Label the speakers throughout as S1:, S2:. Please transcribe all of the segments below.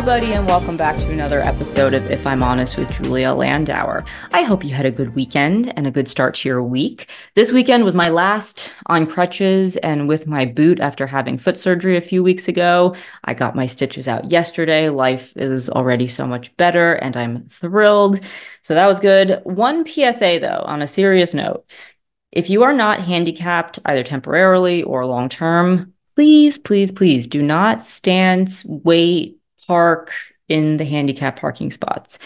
S1: everybody, and welcome back to another episode of If I'm Honest with Julia Landauer. I hope you had a good weekend and a good start to your week. This weekend was my last on crutches and with my boot after having foot surgery a few weeks ago. I got my stitches out yesterday. Life is already so much better, and I'm thrilled. So that was good. One PSA, though, on a serious note if you are not handicapped, either temporarily or long term, please, please, please do not stand, wait, park in the handicap parking spots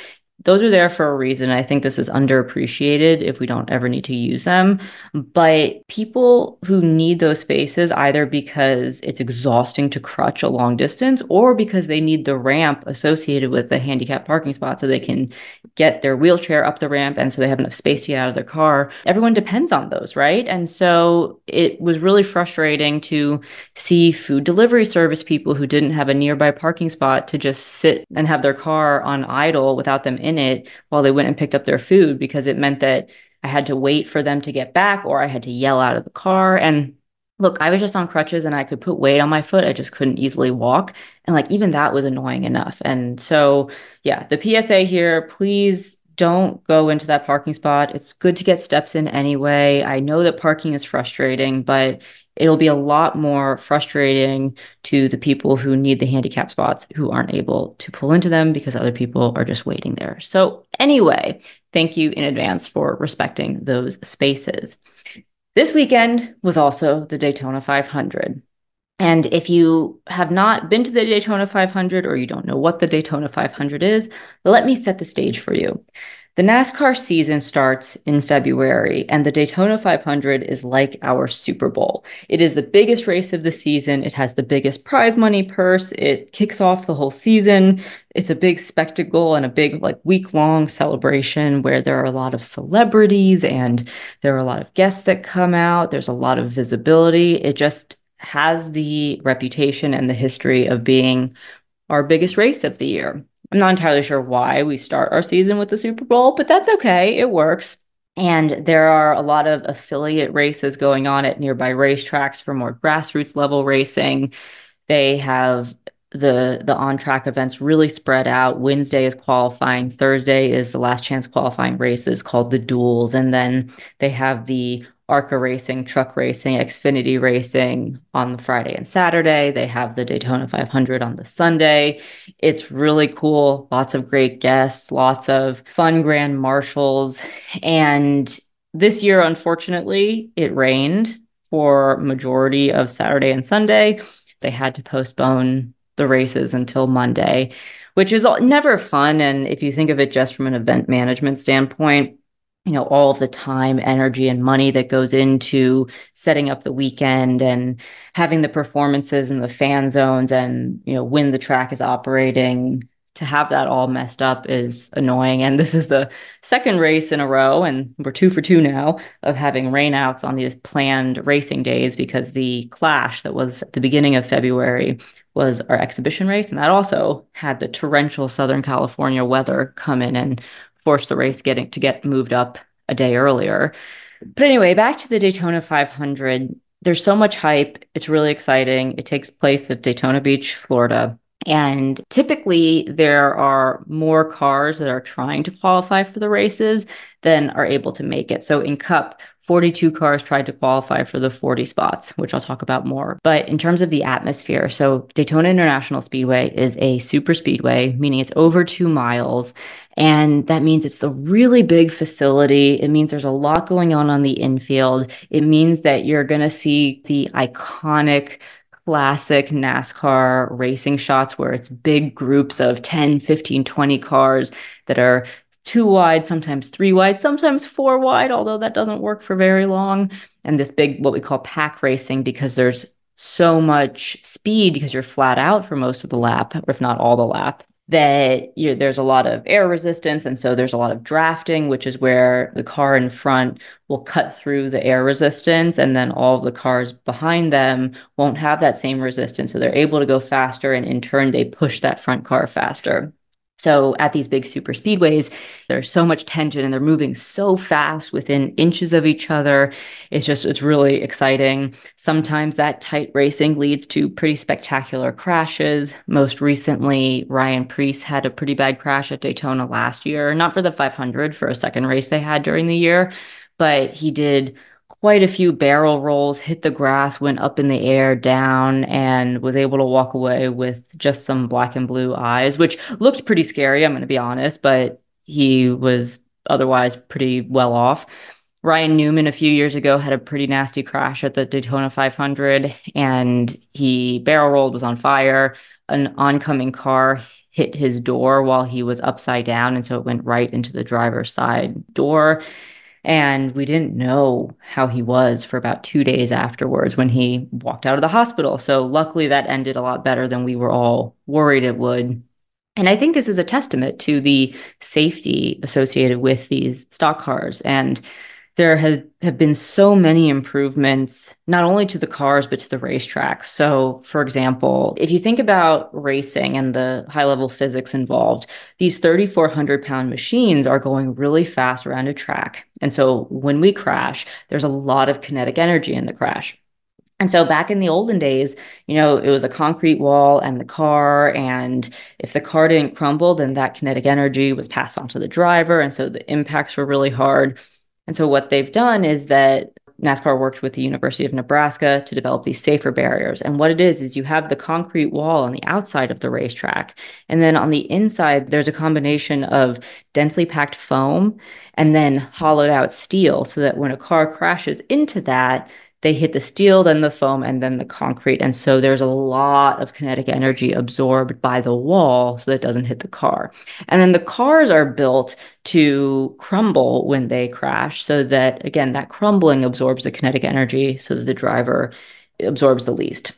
S1: those are there for a reason. I think this is underappreciated if we don't ever need to use them. But people who need those spaces, either because it's exhausting to crutch a long distance or because they need the ramp associated with the handicap parking spot so they can get their wheelchair up the ramp and so they have enough space to get out of their car, everyone depends on those, right? And so it was really frustrating to see food delivery service people who didn't have a nearby parking spot to just sit and have their car on idle without them in it while they went and picked up their food because it meant that I had to wait for them to get back or I had to yell out of the car. And look, I was just on crutches and I could put weight on my foot. I just couldn't easily walk. And like even that was annoying enough. And so, yeah, the PSA here, please don't go into that parking spot. It's good to get steps in anyway. I know that parking is frustrating, but it'll be a lot more frustrating to the people who need the handicap spots who aren't able to pull into them because other people are just waiting there. So, anyway, thank you in advance for respecting those spaces. This weekend was also the Daytona 500. And if you have not been to the Daytona 500 or you don't know what the Daytona 500 is, let me set the stage for you. The NASCAR season starts in February, and the Daytona 500 is like our Super Bowl. It is the biggest race of the season. It has the biggest prize money purse. It kicks off the whole season. It's a big spectacle and a big, like, week long celebration where there are a lot of celebrities and there are a lot of guests that come out. There's a lot of visibility. It just has the reputation and the history of being our biggest race of the year. I'm not entirely sure why we start our season with the Super Bowl, but that's okay. It works. And there are a lot of affiliate races going on at nearby racetracks for more grassroots level racing. They have the the on track events really spread out. Wednesday is qualifying. Thursday is the last chance qualifying races called the duels, and then they have the ARCA racing, truck racing, Xfinity racing on the Friday and Saturday. They have the Daytona 500 on the Sunday. It's really cool. Lots of great guests, lots of fun grand marshals. And this year, unfortunately, it rained for majority of Saturday and Sunday. They had to postpone the races until Monday, which is never fun. And if you think of it just from an event management standpoint, you know all of the time energy and money that goes into setting up the weekend and having the performances and the fan zones and you know when the track is operating to have that all messed up is annoying. And this is the second race in a row and we're two for two now of having rainouts on these planned racing days because the clash that was at the beginning of february was our exhibition race. And that also had the torrential southern california weather come in and force the race getting to get moved up a day earlier. But anyway, back to the Daytona 500. There's so much hype. It's really exciting. It takes place at Daytona Beach, Florida. And typically, there are more cars that are trying to qualify for the races than are able to make it. So in Cup, 42 cars tried to qualify for the 40 spots, which I'll talk about more. But in terms of the atmosphere, so Daytona International Speedway is a super speedway, meaning it's over two miles. And that means it's a really big facility. It means there's a lot going on on the infield. It means that you're going to see the iconic classic NASCAR racing shots where it's big groups of 10, 15, 20 cars that are two wide, sometimes three wide, sometimes four wide, although that doesn't work for very long. And this big, what we call pack racing, because there's so much speed because you're flat out for most of the lap, if not all the lap, that you know, there's a lot of air resistance. And so there's a lot of drafting, which is where the car in front will cut through the air resistance. And then all of the cars behind them won't have that same resistance. So they're able to go faster. And in turn, they push that front car faster. So at these big super speedways, there's so much tension and they're moving so fast within inches of each other. It's just, it's really exciting. Sometimes that tight racing leads to pretty spectacular crashes. Most recently, Ryan Preece had a pretty bad crash at Daytona last year, not for the 500, for a second race they had during the year, but he did quite a few barrel rolls, hit the grass, went up in the air, down, and was able to walk away with just some black and blue eyes, which looked pretty scary, I'm going to be honest, but he was otherwise pretty well off. Ryan Newman a few years ago had a pretty nasty crash at the Daytona 500 and he barrel rolled, was on fire. An oncoming car hit his door while he was upside down. And so it went right into the driver's side door. And we didn't know how he was for about two days afterwards when he walked out of the hospital. So luckily that ended a lot better than we were all worried it would. And I think this is a testament to the safety associated with these stock cars. And there have, have been so many improvements, not only to the cars, but to the racetracks. So, for example, if you think about racing and the high level physics involved, these 3,400 pound machines are going really fast around a track. And so, when we crash, there's a lot of kinetic energy in the crash. And so back in the olden days, you know, it was a concrete wall and the car. And if the car didn't crumble, then that kinetic energy was passed on to the driver. And so the impacts were really hard. And so what they've done is that NASCAR worked with the University of Nebraska to develop these safer barriers. And what it is, is you have the concrete wall on the outside of the racetrack. And then on the inside, there's a combination of densely packed foam and then hollowed out steel so that when a car crashes into that, they hit the steel, then the foam, and then the concrete. And so there's a lot of kinetic energy absorbed by the wall so that it doesn't hit the car. And then the cars are built to crumble when they crash so that, again, that crumbling absorbs the kinetic energy so that the driver absorbs the least.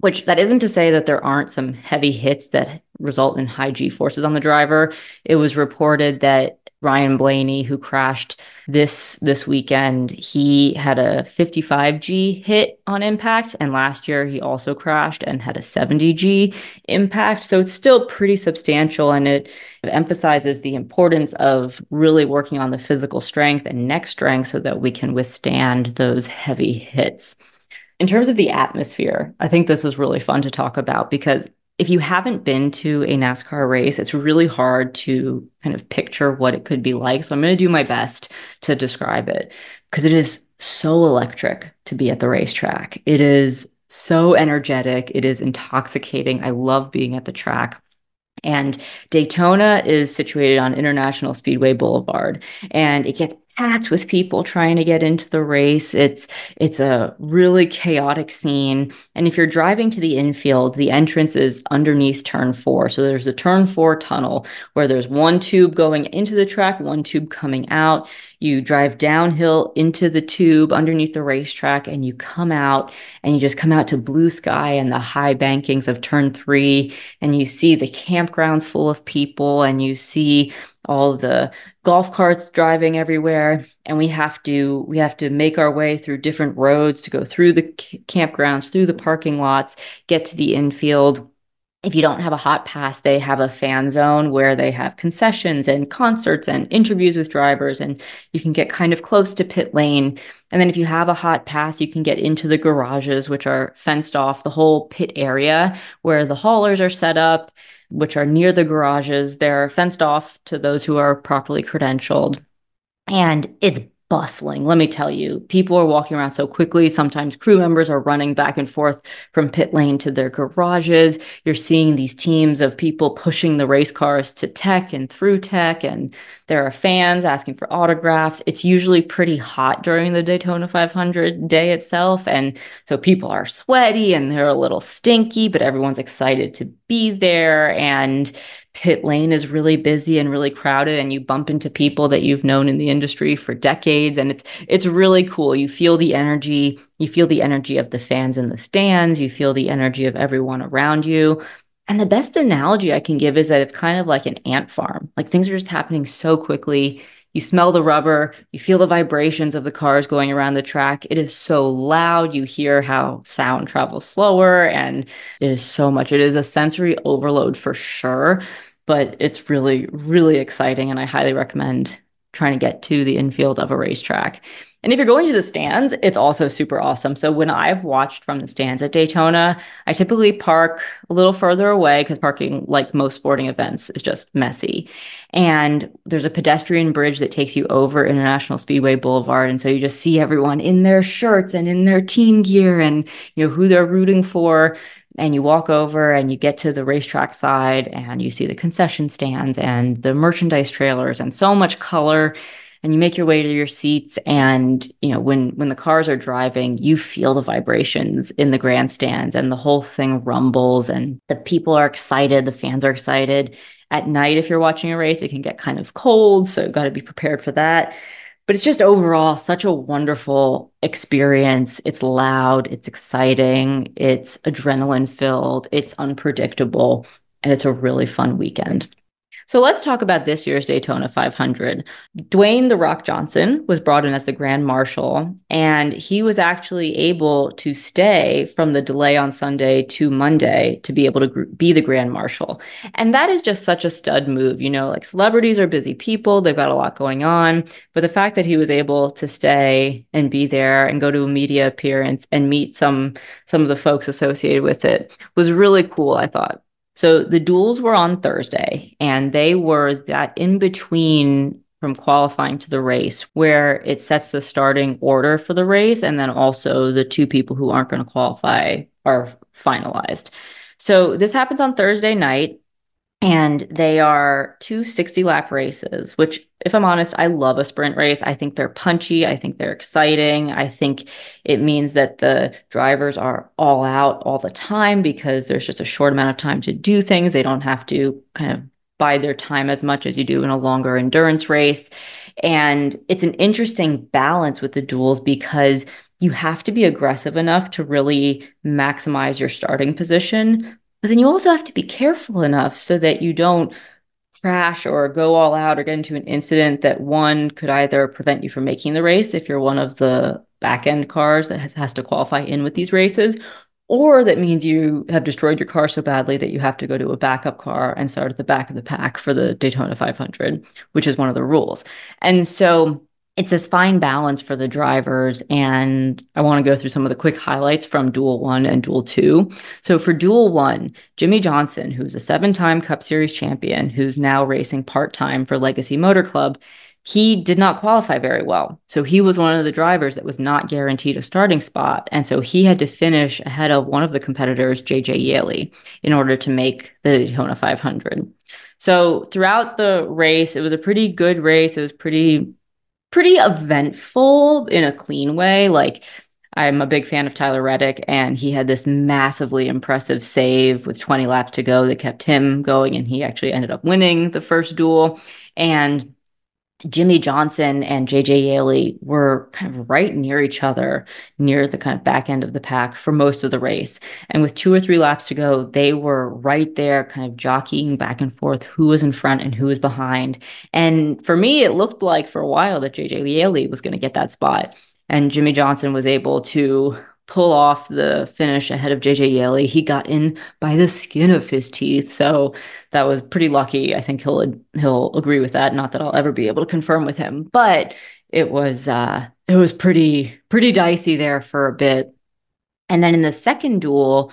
S1: Which that isn't to say that there aren't some heavy hits that result in high G forces on the driver. It was reported that Ryan Blaney, who crashed this this weekend, he had a 55G hit on impact, and last year he also crashed and had a 70G impact. So it's still pretty substantial, and it emphasizes the importance of really working on the physical strength and neck strength so that we can withstand those heavy hits. In terms of the atmosphere, I think this is really fun to talk about because if you haven't been to a NASCAR race, it's really hard to kind of picture what it could be like. So I'm going to do my best to describe it because it is so electric to be at the racetrack. It is so energetic. It is intoxicating. I love being at the track. And Daytona is situated on International Speedway Boulevard, and it gets packed with people trying to get into the race. It's it's a really chaotic scene. And if you're driving to the infield, the entrance is underneath turn 4. So there's a turn 4 tunnel where there's one tube going into the track, one tube coming out. You drive downhill into the tube underneath the racetrack and you come out and you just come out to blue sky and the high bankings of turn 3 and you see the campgrounds full of people and you see all the golf carts driving everywhere. And we have to we have to make our way through different roads to go through the campgrounds through the parking lots get to the infield if you don't have a hot pass, they have a fan zone where they have concessions and concerts and interviews with drivers, and you can get kind of close to pit lane. And then if you have a hot pass, you can get into the garages, which are fenced off, the whole pit area where the haulers are set up which are near the garages. They're fenced off to those who are properly credentialed. And it's bustling. Let me tell you, people are walking around so quickly. Sometimes crew members are running back and forth from pit lane to their garages. You're seeing these teams of people pushing the race cars to tech and through tech, and there are fans asking for autographs. It's usually pretty hot during the Daytona 500 day itself. And so people are sweaty and they're a little stinky, but everyone's excited to be there. And pit lane is really busy and really crowded and you bump into people that you've known in the industry for decades and it's it's really cool you feel the energy you feel the energy of the fans in the stands you feel the energy of everyone around you and the best analogy i can give is that it's kind of like an ant farm like things are just happening so quickly you smell the rubber, you feel the vibrations of the cars going around the track. It is so loud. You hear how sound travels slower, and it is so much. It is a sensory overload for sure. But it's really, really exciting. And I highly recommend trying to get to the infield of a racetrack. And if you're going to the stands, it's also super awesome. So when I've watched from the stands at Daytona, I typically park a little further away because parking, like most sporting events, is just messy. And there's a pedestrian bridge that takes you over International Speedway Boulevard. And so you just see everyone in their shirts and in their team gear and you know who they're rooting for and you walk over and you get to the racetrack side and you see the concession stands and the merchandise trailers and so much color and you make your way to your seats and you know when when the cars are driving you feel the vibrations in the grandstands and the whole thing rumbles and the people are excited the fans are excited. At night if you're watching a race it can get kind of cold so you've got to be prepared for that but it's just overall such a wonderful experience. It's loud, it's exciting, it's adrenaline filled, it's unpredictable, and it's a really fun weekend. So let's talk about this year's Daytona 500. Dwayne The Rock Johnson was brought in as the Grand Marshal, and he was actually able to stay from the delay on Sunday to Monday to be able to be the Grand Marshal. And that is just such a stud move. You know, like celebrities are busy people, they've got a lot going on. But the fact that he was able to stay and be there and go to a media appearance and meet some some of the folks associated with it was really cool, I thought. So the duels were on Thursday, and they were that in between from qualifying to the race where it sets the starting order for the race. And then also the two people who aren't going to qualify are finalized. So this happens on Thursday night and they are two 60 lap races which if i'm honest i love a sprint race. I think they're punchy. I think they're exciting. I think it means that the drivers are all out all the time because there's just a short amount of time to do things. They don't have to kind of buy their time as much as you do in a longer endurance race. And it's an interesting balance with the duels because you have to be aggressive enough to really maximize your starting position but then you also have to be careful enough so that you don't crash or go all out or get into an incident that one could either prevent you from making the race if you're one of the back end cars that has, has to qualify in with these races, or that means you have destroyed your car so badly that you have to go to a backup car and start at the back of the pack for the Daytona 500, which is one of the rules. And so it's this fine balance for the drivers. And I want to go through some of the quick highlights from Duel 1 and Duel 2. So for Duel 1, Jimmie Johnson, who's a seven time Cup Series champion, who's now racing part time for Legacy Motor Club, he did not qualify very well. So he was one of the drivers that was not guaranteed a starting spot. And so he had to finish ahead of one of the competitors, JJ Yeley, in order to make the Daytona 500. So throughout the race, it was a pretty good race. It was pretty pretty eventful in a clean way. Like I'm a big fan of Tyler Reddick, and he had this massively impressive save with 20 laps to go that kept him going, and he actually ended up winning the first duel. And Jimmie Johnson and JJ Yeley were kind of right near each other, near the kind of back end of the pack for most of the race. And with two or three laps to go, they were right there, kind of jockeying back and forth who was in front and who was behind. And for me, it looked like for a while that JJ Yeley was going to get that spot. And Jimmie Johnson was able to pull off the finish ahead of JJ Yeley. He got in by the skin of his teeth. So that was pretty lucky. I think he'll he'll agree with that. Not that I'll ever be able to confirm with him, but it was uh it was pretty pretty dicey there for a bit. And then in the second duel,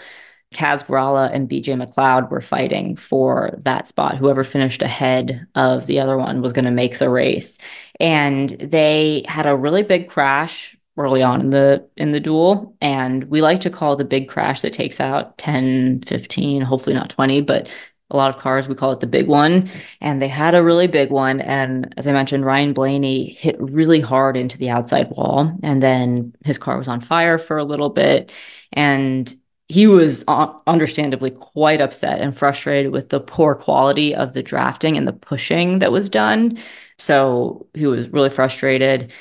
S1: Kaz Grala and BJ McLeod were fighting for that spot. Whoever finished ahead of the other one was going to make the race. And they had a really big crash early on in the in the duel. And we like to call the big crash that takes out 10 15 hopefully not 20 but a lot of cars we call it the big one. And they had a really big one. And as i mentioned ryan blaney hit really hard into the outside wall. And then his car was on fire for a little bit. And he was uh, understandably quite upset and frustrated with the poor quality of the drafting and the pushing that was done. So he was really frustrated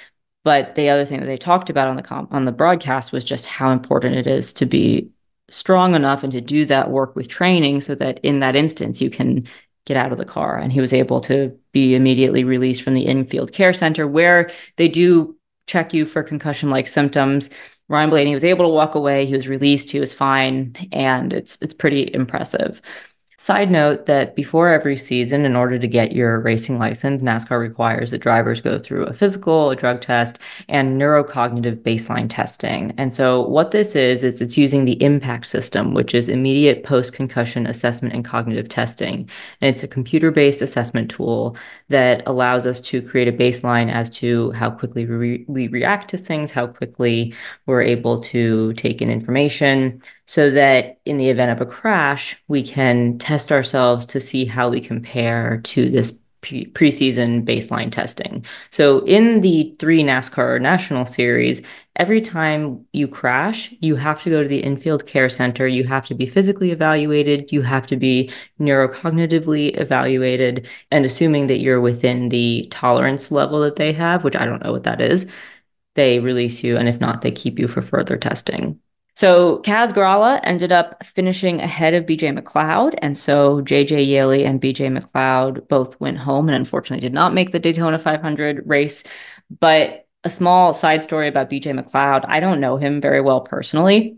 S1: but the other thing that they talked about on the comp- on the broadcast was just how important it is to be strong enough and to do that work with training so that in that instance you can get out of the car. And he was able to be immediately released from the infield care center where they do check you for concussion like symptoms. Ryan Blaney was able to walk away. He was released. He was fine. And it's it's pretty impressive. Side note that before every season, in order to get your racing license, NASCAR requires that drivers go through a physical, a drug test, and neurocognitive baseline testing. And so, what this is, is it's using the IMPACT system, which is immediate post concussion assessment and cognitive testing. And it's a computer based assessment tool that allows us to create a baseline as to how quickly we, we react to things, how quickly we're able to take in information, so that in the event of a crash, we can test ourselves to see how we compare to this pre- preseason baseline testing. So in the three NASCAR National Series, every time you crash, you have to go to the infield care center. You have to be physically evaluated. You have to be neurocognitively evaluated. And assuming that you're within the tolerance level that they have, which I don't know what that is, they release you. And if not, they keep you for further testing. So Kaz Grala ended up finishing ahead of BJ McLeod. And so JJ Yeley and BJ McLeod both went home and unfortunately did not make the Daytona 500 race. But a small side story about BJ McLeod I don't know him very well personally,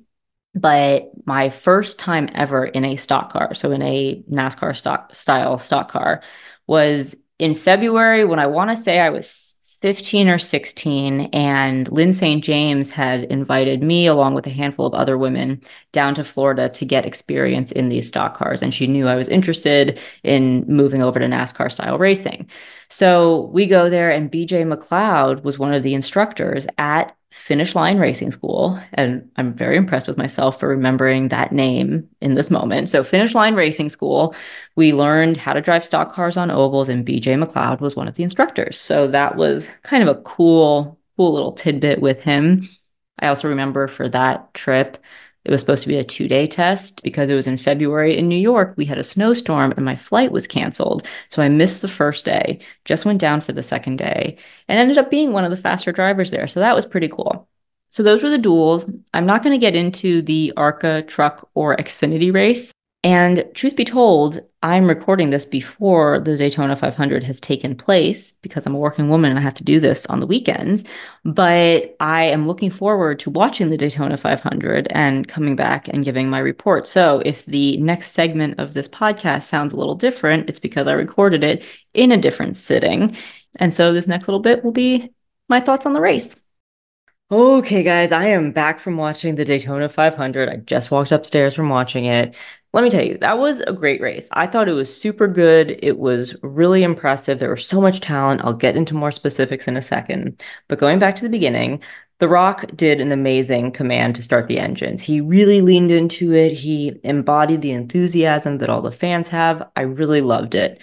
S1: but my first time ever in a stock car, so in a NASCAR stock style stock car, was in February when I want to say I was 15 or 16, and Lyn St. James had invited me, along with a handful of other women, down to Florida to get experience in these stock cars. And she knew I was interested in moving over to NASCAR style racing. So we go there, and BJ McLeod was one of the instructors at Finish Line Racing School. And I'm very impressed with myself for remembering that name in this moment. So, Finish Line Racing School, we learned how to drive stock cars on ovals, and BJ McLeod was one of the instructors. So, that was kind of a cool, cool little tidbit with him. I also remember for that trip, it was supposed to be a two day test because it was in February in New York. We had a snowstorm and my flight was canceled. So I missed the first day, just went down for the second day, and ended up being one of the faster drivers there. So that was pretty cool. So those were the duels. I'm not going to get into the ARCA truck or Xfinity race and truth be told, I'm recording this before the Daytona 500 has taken place because I'm a working woman and I have to do this on the weekends. But I am looking forward to watching the Daytona 500 and coming back and giving my report. So if the next segment of this podcast sounds a little different, it's because I recorded it in a different sitting. And so this next little bit will be my thoughts on the race. Okay, guys, I am back from watching the Daytona 500. I just walked upstairs from watching it. Let me tell you, that was a great race. I thought it was super good. It was really impressive. There was so much talent. I'll get into more specifics in a second. But going back to the beginning, The Rock did an amazing command to start the engines. He really leaned into it. He embodied the enthusiasm that all the fans have. I really loved it.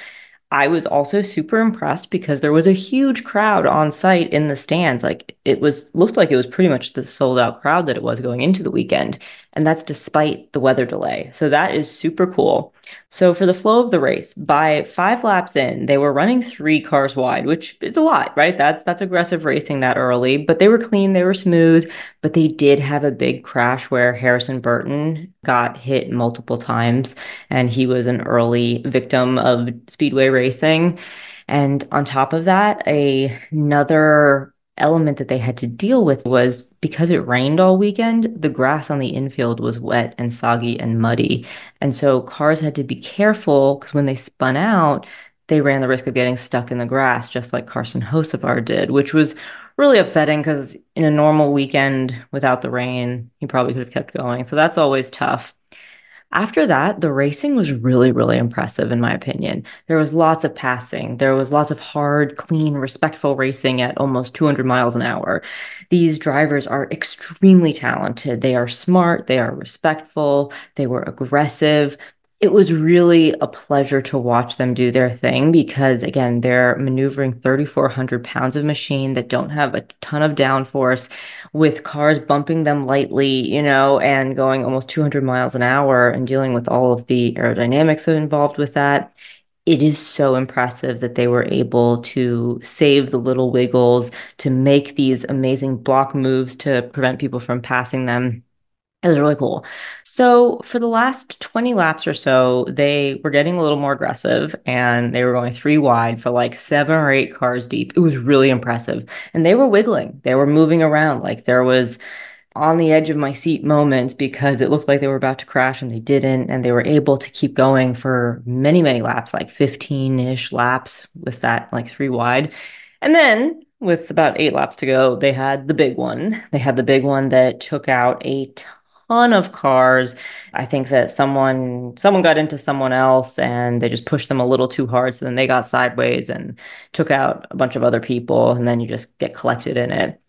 S1: I was also super impressed because there was a huge crowd on site in the stands. Like it was looked like it was pretty much the sold out crowd that it was going into the weekend. And that's despite the weather delay. So that is super cool. So for the flow of the race, by five laps in, they were running three cars wide, which is a lot, right? That's that's aggressive racing that early, but they were clean, they were smooth, but they did have a big crash where Harrison Burton got hit multiple times and he was an early victim of speedway racing. And on top of that, a, another element that they had to deal with was because it rained all weekend, the grass on the infield was wet and soggy and muddy. And so cars had to be careful because when they spun out, they ran the risk of getting stuck in the grass, just like Carson Hocevar did, which was really upsetting because in a normal weekend without the rain, he probably could have kept going. So that's always tough. After that, the racing was really, really impressive, in my opinion. There was lots of passing. There was lots of hard, clean, respectful racing at almost 200 miles an hour. These drivers are extremely talented. They are smart. They are respectful. They were aggressive it was really a pleasure to watch them do their thing because again they're maneuvering 3400 pounds of machine that don't have a ton of downforce with cars bumping them lightly you know and going almost 200 miles an hour and dealing with all of the aerodynamics involved with that. It is so impressive that they were able to save the little wiggles to make these amazing block moves to prevent people from passing them it was really cool. So, for the last 20 laps or so, they were getting a little more aggressive and they were going three wide for like seven or eight cars deep. It was really impressive. And they were wiggling, they were moving around. Like there was on the edge of my seat moments because it looked like they were about to crash and they didn't. And they were able to keep going for many, many laps, like 15 ish laps with that like three wide. And then with about eight laps to go, they had the big one. They had the big one that took out a ton of cars. I think that someone someone got into someone else and they just pushed them a little too hard. So then they got sideways and took out a bunch of other people. And then you just get collected in it.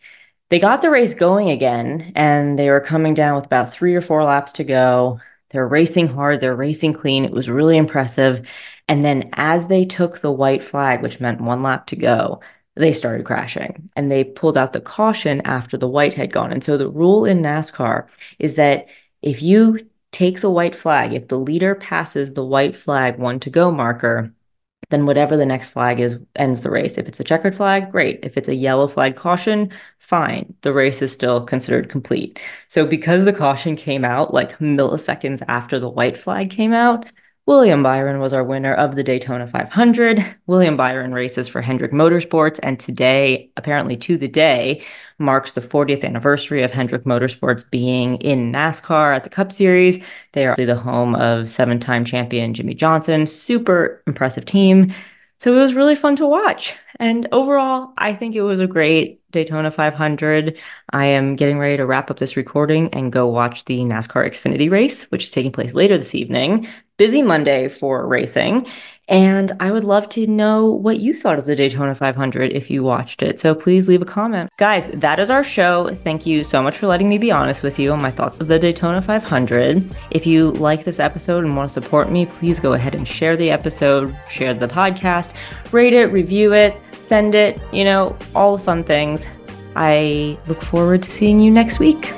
S1: They got the race going again and they were coming down with about three or four laps to go. They're racing hard, they're racing clean. It was really impressive. And then as they took the white flag, which meant one lap to go, they started crashing and they pulled out the caution after the white had gone. And so the rule in NASCAR is that if you take the white flag, if the leader passes the white flag one to go marker, then whatever the next flag is ends the race. If it's a checkered flag, great. If it's a yellow flag caution, fine. The race is still considered complete. So because the caution came out like milliseconds after the white flag came out, William Byron was our winner of the Daytona 500. William Byron races for Hendrick Motorsports, and today, apparently to the day, marks the 40th anniversary of Hendrick Motorsports being in NASCAR at the Cup Series. They are the home of seven time champion Jimmie Johnson. Super impressive team. So it was really fun to watch. And overall, I think it was a great Daytona 500. I am getting ready to wrap up this recording and go watch the NASCAR Xfinity race, which is taking place later this evening. Busy Monday for racing. And I would love to know what you thought of the Daytona 500 if you watched it. So please leave a comment. Guys, that is our show. Thank you so much for letting me be honest with you on my thoughts of the Daytona 500. If you like this episode and want to support me, please go ahead and share the episode, share the podcast, rate it, review it, send it, you know, all the fun things. I look forward to seeing you next week.